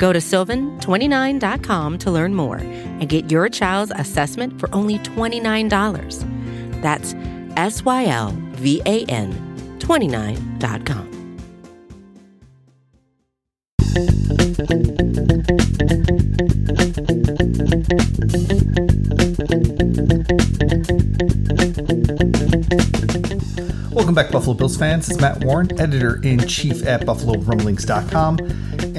Go to sylvan29.com to learn more and get your child's assessment for only $29. That's S Y L V A N 29.com. Welcome back, Buffalo Bills fans. It's Matt Warren, editor in chief at BuffaloRumblings.com,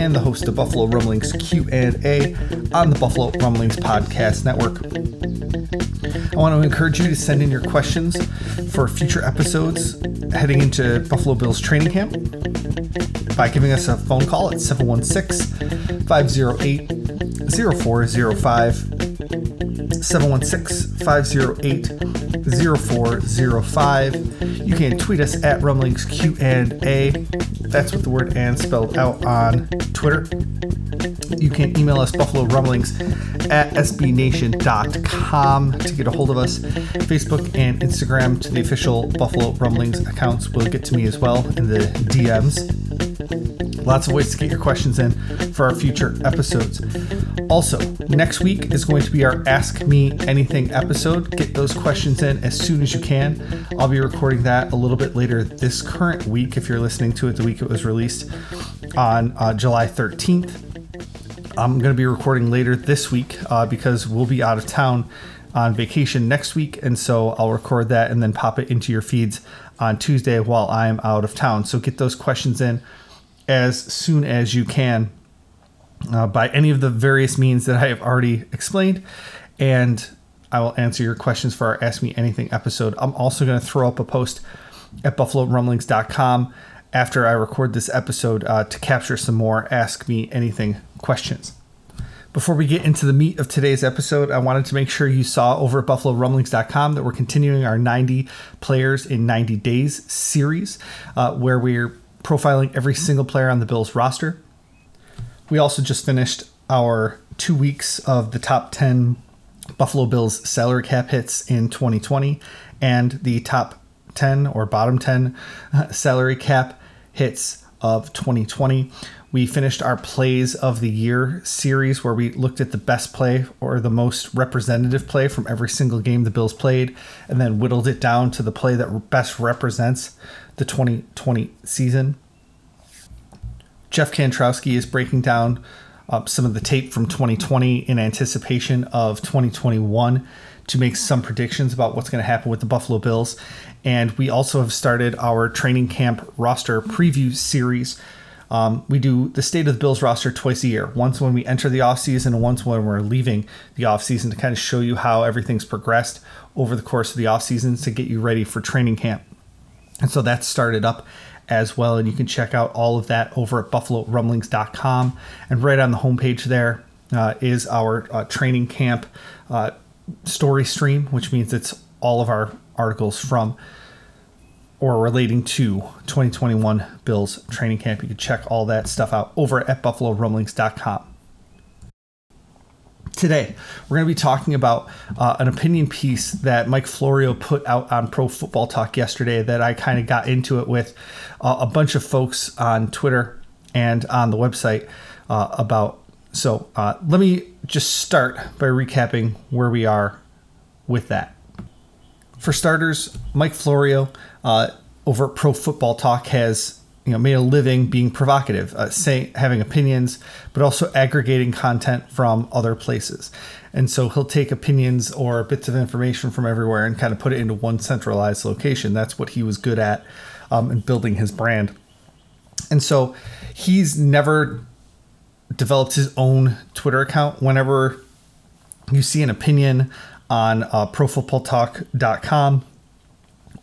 and the host of Buffalo Rumblings Q and A on the Buffalo Rumblings Podcast Network. I want to encourage you to send in your questions for future episodes heading into Buffalo Bills training camp by giving us a phone call at 716 508 0405. 716 508 0405. You can tweet us at Rumblings Q and A. That's with the word and spelled out on Twitter. You can email us Buffalo Rumblings at sbnation.com to get a hold of us. Facebook and Instagram to the official Buffalo Rumblings accounts will get to me as well in the DMs. Lots of ways to get your questions in for our future episodes. Also, next week is going to be our Ask Me Anything episode. Get those questions in as soon as you can. I'll be recording that a little bit later this current week if you're listening to it the week it was released on uh, July 13th. I'm going to be recording later this week uh, because we'll be out of town on vacation next week. And so I'll record that and then pop it into your feeds on Tuesday while I'm out of town. So get those questions in as soon as you can uh, by any of the various means that I have already explained. And I will answer your questions for our Ask Me Anything episode. I'm also going to throw up a post at buffalorumblings.com after I record this episode uh, to capture some more Ask Me Anything questions. Before we get into the meat of today's episode, I wanted to make sure you saw over at BuffaloRumblings.com that we're continuing our 90 Players in 90 Days series, uh, where we're profiling every single player on the Bills roster. We also just finished our two weeks of the top 10 Buffalo Bills salary cap hits in 2020 and the top 10 or bottom 10 salary cap hits of 2020. We finished our plays of the year series where we looked at the best play or the most representative play from every single game the Bills played and then whittled it down to the play that best represents the 2020 season. Jeff Kantrowski is breaking down uh, some of the tape from 2020 in anticipation of 2021 to make some predictions about what's going to happen with the Buffalo Bills. And we also have started our training camp roster preview series. Um, we do the state of the Bills roster twice a year, once when we enter the offseason and once when we're leaving the offseason to kind of show you how everything's progressed over the course of the offseason to get you ready for training camp. And so that's started up as well. And you can check out all of that over at buffalorumblings.com. And right on the homepage there uh, is our uh, training camp uh, story stream, which means it's all of our articles from or relating to 2021 Bills training camp. You can check all that stuff out over at buffalorumblings.com. Today, we're going to be talking about uh, an opinion piece that Mike Florio put out on Pro Football Talk yesterday that I kind of got into it with uh, a bunch of folks on Twitter and on the website uh, about. So, uh, let me just start by recapping where we are with that. For starters, Mike Florio uh, over at Pro Football Talk has you know made a living being provocative, uh, saying having opinions, but also aggregating content from other places. And so he'll take opinions or bits of information from everywhere and kind of put it into one centralized location. That's what he was good at um, in building his brand. And so he's never developed his own Twitter account. Whenever you see an opinion on uh, ProFootballTalk.com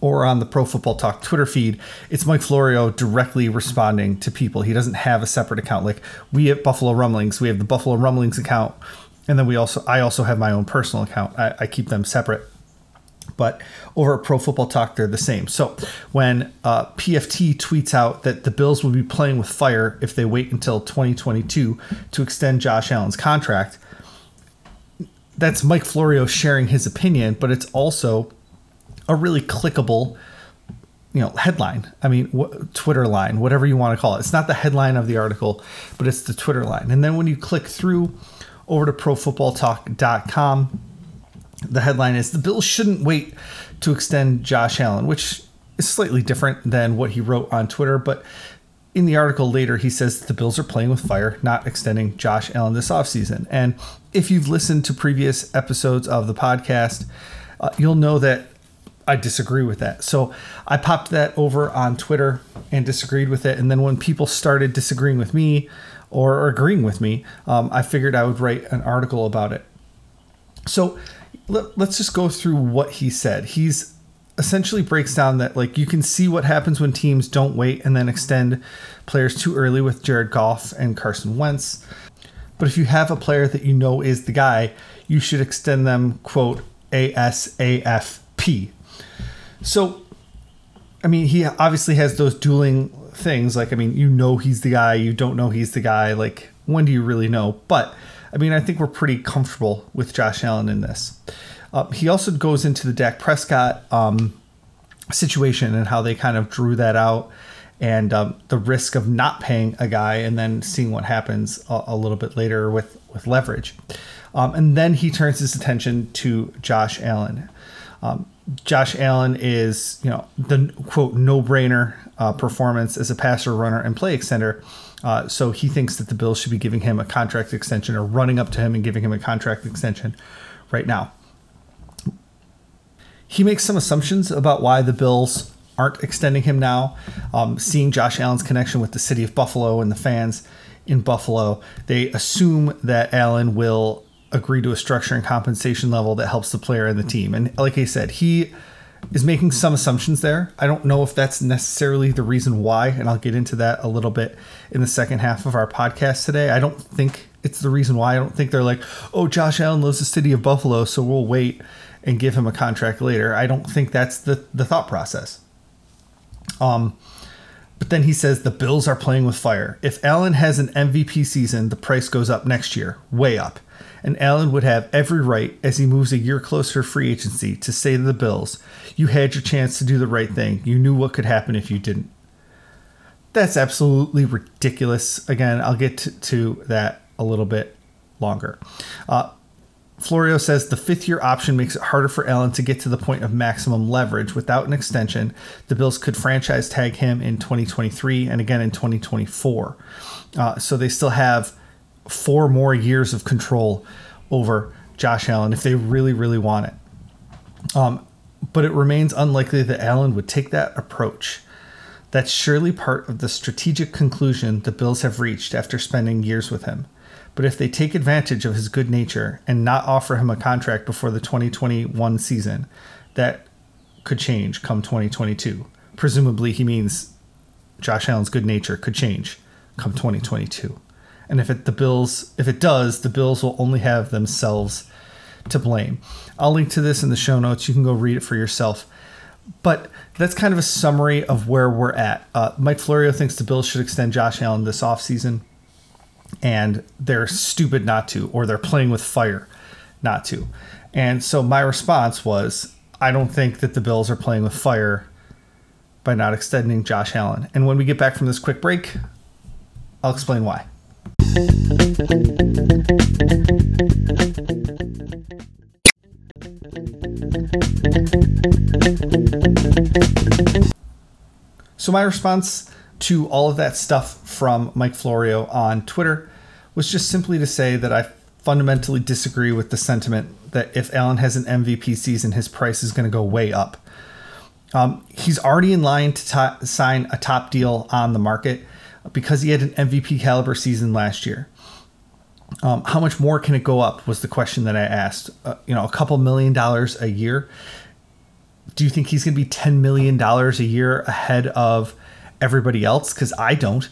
or on the Pro Football Talk Twitter feed, it's Mike Florio directly responding to people. He doesn't have a separate account. Like we at Buffalo Rumblings, we have the Buffalo Rumblings account, and then we also I also have my own personal account. I, I keep them separate but over at Pro Football Talk, they're the same. So when uh, PFT tweets out that the Bills will be playing with fire if they wait until 2022 to extend Josh Allen's contract, that's Mike Florio sharing his opinion, but it's also a really clickable you know headline i mean twitter line whatever you want to call it it's not the headline of the article but it's the twitter line and then when you click through over to profootballtalk.com the headline is The Bills shouldn't wait to extend Josh Allen, which is slightly different than what he wrote on Twitter. But in the article later, he says the Bills are playing with fire, not extending Josh Allen this offseason. And if you've listened to previous episodes of the podcast, uh, you'll know that I disagree with that. So I popped that over on Twitter and disagreed with it. And then when people started disagreeing with me or agreeing with me, um, I figured I would write an article about it. So let, us just go through what he said. He's essentially breaks down that like you can see what happens when teams don't wait and then extend players too early with Jared Goff and Carson Wentz. But if you have a player that you know is the guy, you should extend them quote ASAFP. So I mean, he obviously has those dueling things like I mean, you know he's the guy, you don't know he's the guy, like when do you really know? But I mean, I think we're pretty comfortable with Josh Allen in this. Uh, he also goes into the Dak Prescott um, situation and how they kind of drew that out and um, the risk of not paying a guy and then seeing what happens a, a little bit later with, with leverage. Um, and then he turns his attention to Josh Allen. Um, Josh Allen is, you know, the quote no brainer uh, performance as a passer, runner, and play extender uh, so he thinks that the Bills should be giving him a contract extension or running up to him and giving him a contract extension right now. He makes some assumptions about why the Bills aren't extending him now. Um, seeing Josh Allen's connection with the city of Buffalo and the fans in Buffalo, they assume that Allen will agree to a structure and compensation level that helps the player and the team. And like I said, he is making some assumptions there. I don't know if that's necessarily the reason why, and I'll get into that a little bit in the second half of our podcast today. I don't think it's the reason why. I don't think they're like, oh, Josh Allen loves the city of Buffalo, so we'll wait and give him a contract later. I don't think that's the, the thought process. Um, but then he says the Bills are playing with fire. If Allen has an MVP season, the price goes up next year, way up and Allen would have every right as he moves a year closer to free agency to say to the Bills, You had your chance to do the right thing. You knew what could happen if you didn't. That's absolutely ridiculous. Again, I'll get to, that a little bit longer. Uh, Florio says the fifth year option makes it harder for Allen to get to the point of maximum leverage. Without an extension, the Bills could franchise tag him in 2023 and again in 2024. Uh, so they still have four more years of control over Josh Allen if they really, really want it. Um, but it remains unlikely that Allen would take that approach. That's surely part of the strategic conclusion the Bills have reached after spending years with him. But if they take advantage of his good nature and not offer him a contract before the 2021 season, that could change come 2022. Presumably, he means Josh Allen's good nature could change come 2022. And if it the Bills if it does, the Bills will only have themselves to blame. I'll link to this in the show notes. You can go read it for yourself. But that's kind of a summary of where we're at. Uh, Mike Florio thinks the Bills should extend Josh Allen this offseason, and they're stupid not to, or they're playing with fire not to. And so my response was I don't think that the Bills are playing with fire by not extending Josh Allen. And when we get back from this quick break, I'll explain why. So, my response to all of that stuff from Mike Florio on Twitter was just simply to say that I fundamentally disagree with the sentiment that if Allen has an MVP season, his price is going to go way up. Um, he's already in line to t- sign a top deal on the market because he had an MVP caliber season last year. Um, how much more can it go up? Was the question that I asked. Uh, you know, a couple million dollars a year. Do you think he's going to be ten million dollars a year ahead of everybody else? Because I don't.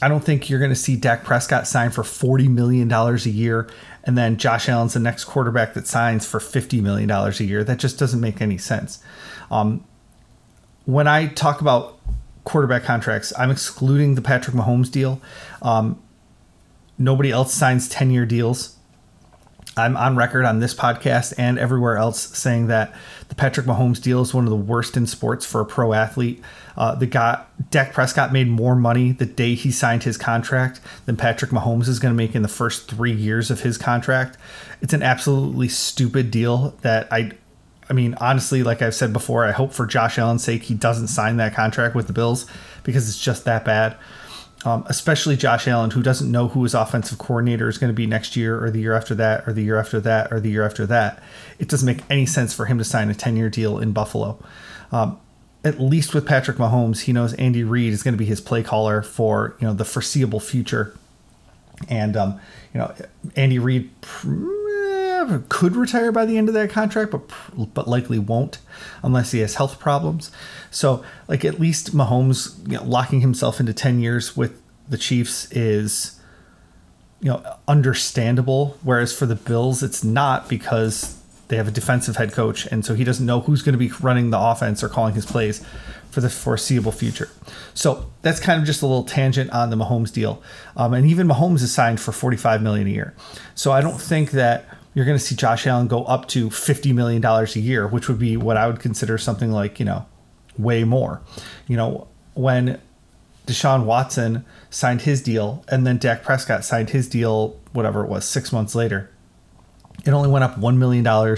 I don't think you're going to see Dak Prescott sign for forty million dollars a year and then Josh Allen's the next quarterback that signs for $50 million a year. That just doesn't make any sense. Um, when I talk about quarterback contracts, I'm excluding the Patrick Mahomes deal. Um, nobody else signs 10 year deals. I'm on record on this podcast and everywhere else saying that the Patrick Mahomes deal is one of the worst in sports for a pro athlete. Uh, the guy Dak Prescott made more money the day he signed his contract than Patrick Mahomes is going to make in the first three years of his contract. It's an absolutely stupid deal that I. I mean, honestly, like I've said before, I hope for Josh Allen's sake he doesn't sign that contract with the Bills because it's just that bad um, especially Josh Allen, who doesn't know who his offensive coordinator is going to be next year or the year after that or the year after that or the year after that. It doesn't make any sense for him to sign a 10 year deal in Buffalo. Um, at least with Patrick Mahomes, he knows Andy Reid is going to be his play caller for you know the foreseeable future, and um, you know Andy Reid could retire by the end of that contract, but but likely won't unless he has health problems. So, like at least Mahomes you know, locking himself into ten years with the Chiefs is you know understandable. Whereas for the Bills, it's not because they have a defensive head coach, and so he doesn't know who's going to be running the offense or calling his plays for the foreseeable future. So that's kind of just a little tangent on the Mahomes deal. Um, and even Mahomes is signed for 45 million a year. So I don't think that you're going to see Josh Allen go up to $50 million a year, which would be what I would consider something like, you know, way more. You know, when Deshaun Watson signed his deal and then Dak Prescott signed his deal, whatever it was, six months later, it only went up $1 million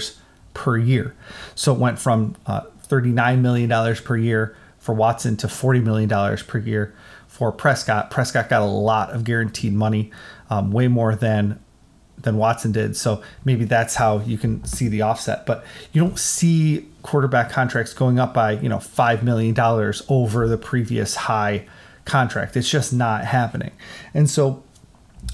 per year. So it went from uh, $39 million per year for Watson to $40 million per year for Prescott. Prescott got a lot of guaranteed money, um, way more than than Watson did. So maybe that's how you can see the offset. But you don't see quarterback contracts going up by, you know, $5 million over the previous high contract. It's just not happening. And so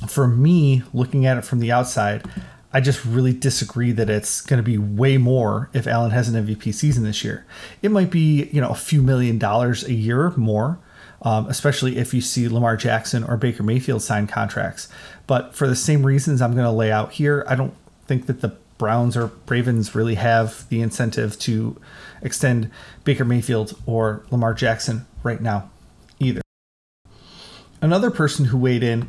for me, looking at it from the outside, I just really disagree that it's going to be way more if Allen has an MVP season this year. It might be, you know, a few million dollars a year more, um, especially if you see Lamar Jackson or Baker Mayfield sign contracts. But for the same reasons I'm going to lay out here, I don't think that the Browns or Ravens really have the incentive to extend Baker Mayfield or Lamar Jackson right now either. Another person who weighed in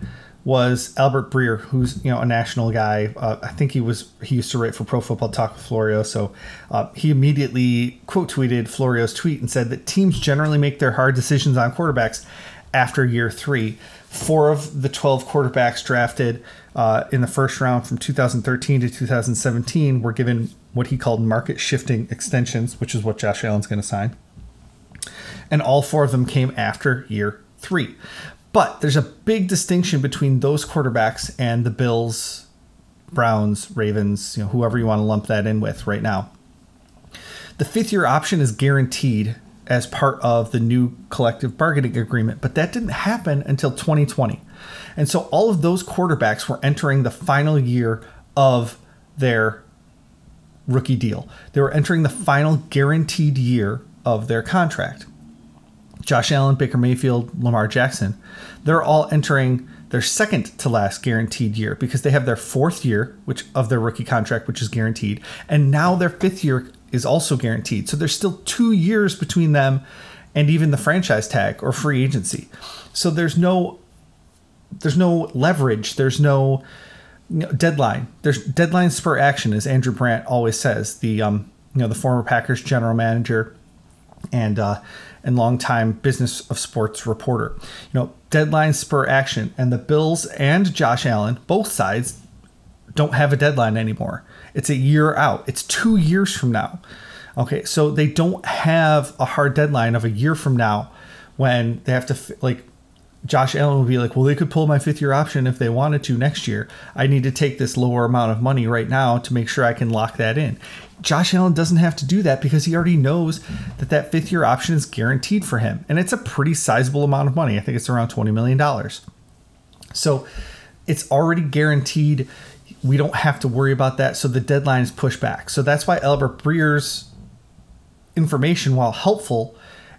was Albert Breer, who's you know a national guy. Uh, I think he was he used to write for Pro Football Talk with Florio, so uh, he immediately quote tweeted Florio's tweet and said that teams generally make their hard decisions on quarterbacks after year three. Four of the 12 quarterbacks drafted uh, in the first round from 2013 to 2017 were given what he called market shifting extensions, which is what Josh Allen's going to sign. And all four of them came after year three. But there's a big distinction between those quarterbacks and the Bills, Browns, Ravens, you know, whoever you want to lump that in with right now. The fifth year option is guaranteed as part of the new collective bargaining agreement, but that didn't happen until 2020. And so all of those quarterbacks were entering the final year of their rookie deal. They were entering the final guaranteed year of their contract. Josh Allen, Baker Mayfield, Lamar Jackson, they're all entering their second to last guaranteed year because they have their fourth year which of their rookie contract which is guaranteed and now their fifth year is also guaranteed. So there's still two years between them and even the franchise tag or free agency. So there's no there's no leverage. There's no deadline. There's deadline spur action, as Andrew Brandt always says. The um, you know the former Packers general manager and uh, and longtime business of sports reporter. You know deadline spur action, and the Bills and Josh Allen, both sides, don't have a deadline anymore. It's a year out. It's two years from now. Okay, so they don't have a hard deadline of a year from now when they have to like Josh Allen would be like, well, they could pull my fifth year option if they wanted to next year. I need to take this lower amount of money right now to make sure I can lock that in. Josh Allen doesn't have to do that because he already knows that that fifth year option is guaranteed for him. And it's a pretty sizable amount of money. I think it's around $20 million. So it's already guaranteed we don't have to worry about that. So the deadline is pushed back. So that's why Albert Breer's information, while helpful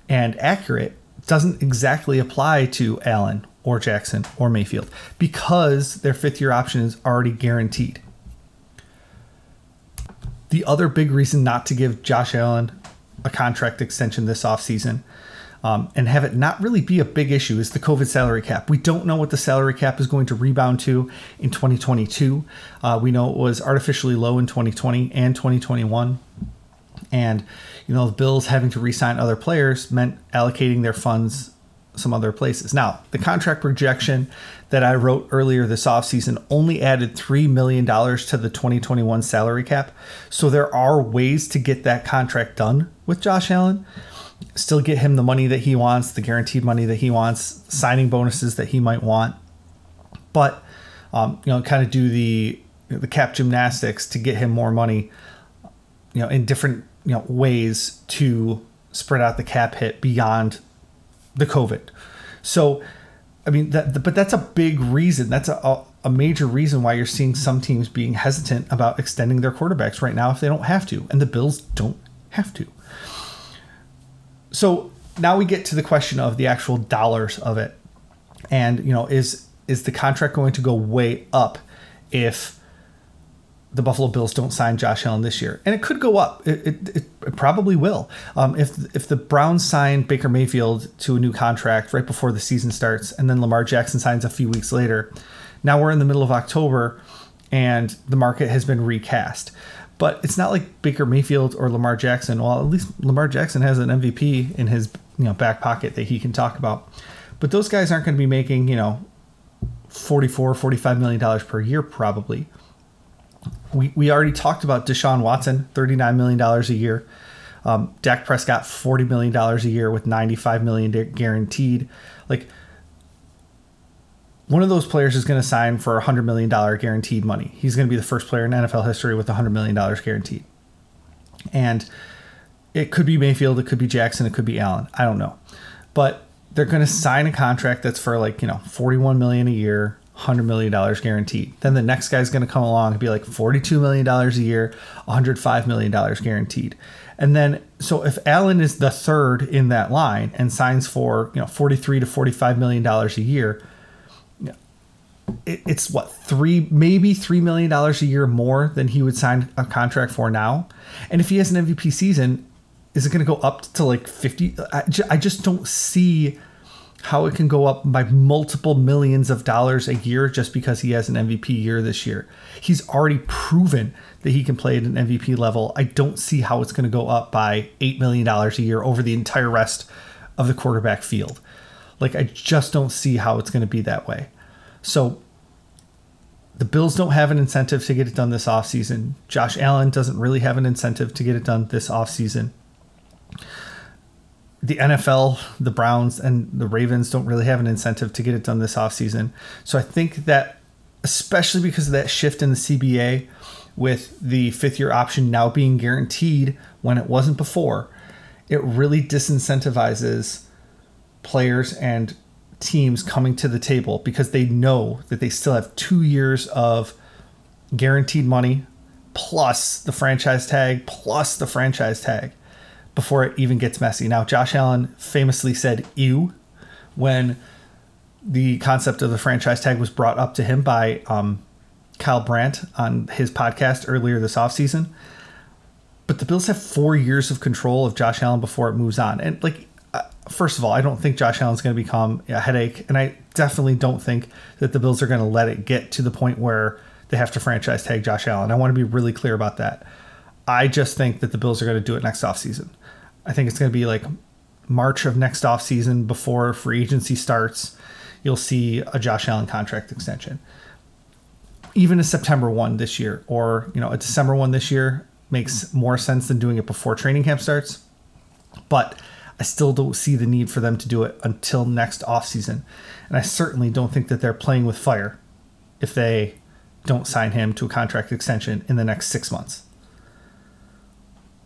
and accurate, doesn't exactly apply to Allen or Jackson or Mayfield because their fifth year option is already guaranteed. The other big reason not to give Josh Allen a contract extension this offseason um, and have it not really be a big issue is the COVID salary cap. We don't know what the salary cap is going to rebound to in 2022. Uh, we know it was artificially low in 2020 and 2021. And, you know, the Bills having to re sign other players meant allocating their funds some other places. Now, the contract projection that I wrote earlier this offseason only added $3 million to the 2021 salary cap. So there are ways to get that contract done with Josh Allen. Still get him the money that he wants, the guaranteed money that he wants, signing bonuses that he might want. But, um, you know, kind of do the the cap gymnastics to get him more money, you know, in different you know ways to spread out the cap hit beyond the COVID. So, I mean, that, but that's a big reason. That's a, a major reason why you're seeing some teams being hesitant about extending their quarterbacks right now if they don't have to, and the Bills don't have to. So now we get to the question of the actual dollars of it, and you know, is is the contract going to go way up if the Buffalo Bills don't sign Josh Allen this year, and it could go up. It, it, it probably will. Um, if if the Browns sign Baker Mayfield to a new contract right before the season starts, and then Lamar Jackson signs a few weeks later, now we're in the middle of October, and the market has been recast. But it's not like Baker Mayfield or Lamar Jackson. Well, at least Lamar Jackson has an MVP in his you know back pocket that he can talk about. But those guys aren't going to be making you know 44 45 million dollars per year probably we, we already talked about Deshaun Watson, $39 million a year. Um, Dak Prescott, $40 million a year with $95 million guaranteed. Like, one of those players is going to sign for $100 million guaranteed money. He's going to be the first player in NFL history with $100 million guaranteed. And it could be Mayfield, it could be Jackson, it could be Allen. I don't know. But they're going to sign a contract that's for like, you know, 41 million a year, $100 million guaranteed. Then the next guy's going to come along and be like $42 million a year, $105 million guaranteed. And then, so if Allen is the third in that line and signs for, you know, 43 to $45 million a year, it's what three maybe three million dollars a year more than he would sign a contract for now and if he has an mvp season is it going to go up to like 50 I just don't see how it can go up by multiple millions of dollars a year just because he has an MVP year this year. He's already proven that he can play at an MVP level. I don't see how it's going to go up by $8 million a year over the entire rest of the quarterback field. Like, I just don't see how it's going to be that way. So, the Bills don't have an incentive to get it done this offseason. Josh Allen doesn't really have an incentive to get it done this offseason the NFL, the Browns, and the Ravens don't really have an incentive to get it done this offseason. So I think that, especially because of that shift in the CBA with the fifth year option now being guaranteed when it wasn't before, it really disincentivizes players and teams coming to the table because they know that they still have two years of guaranteed money plus the franchise tag plus the franchise tag before it even gets messy. Now, Josh Allen famously said "ew" when the concept of the franchise tag was brought up to him by um, Kyle Brandt on his podcast earlier this offseason. But the Bills have four years of control of Josh Allen before it moves on. And, like, uh, first of all, I don't think Josh Allen's going to become a headache. And I definitely don't think that the Bills are going to let it get to the point where they have to franchise tag Josh Allen. I want to be really clear about that. I just think that the Bills are going to do it next offseason. I think it's going to be like March of next off season before free agency starts. You'll see a Josh Allen contract extension. Even a September one this year, or you know a December one this year, makes more sense than doing it before training camp starts. But I still don't see the need for them to do it until next off season, and I certainly don't think that they're playing with fire if they don't sign him to a contract extension in the next six months.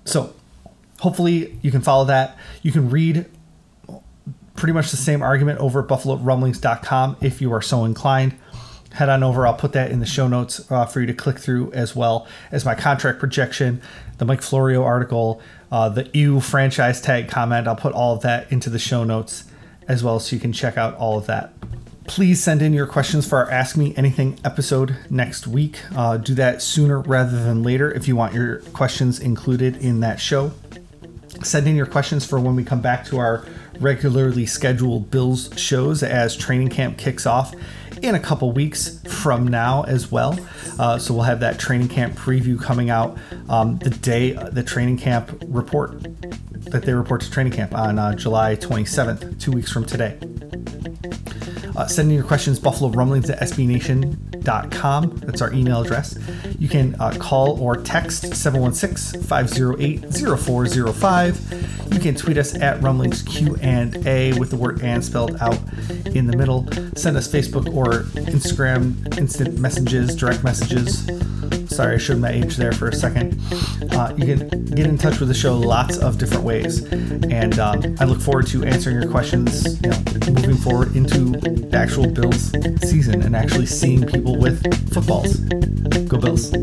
So hopefully you can follow that. You can read pretty much the same argument over at buffalorumblings.com if you are so inclined. Head on over. I'll put that in the show notes uh, for you to click through as well as my contract projection, the Mike Florio article, uh, the EU franchise tag comment. I'll put all of that into the show notes as well so you can check out all of that. Please send in your questions for our Ask Me Anything episode next week. Uh, do that sooner rather than later if you want your questions included in that show. Send in your questions for when we come back to our regularly scheduled Bills shows as training camp kicks off in a couple weeks from now as well. Uh, so we'll have that training camp preview coming out um, the day the training camp report that they report to training camp on uh, July 27th, two weeks from today. Uh, send your questions, buffalo rumblings at sbnation.com. That's our email address. You can uh, call or text 716 508 0405. You can tweet us at rumblings Q and A with the word and spelled out in the middle. Send us Facebook or Instagram instant messages, direct messages. Sorry, I showed my age there for a second. Uh, you can get in touch with the show lots of different ways, and um, I look forward to answering your questions. You know, moving forward into the actual Bills season and actually seeing people with footballs. Go Bills!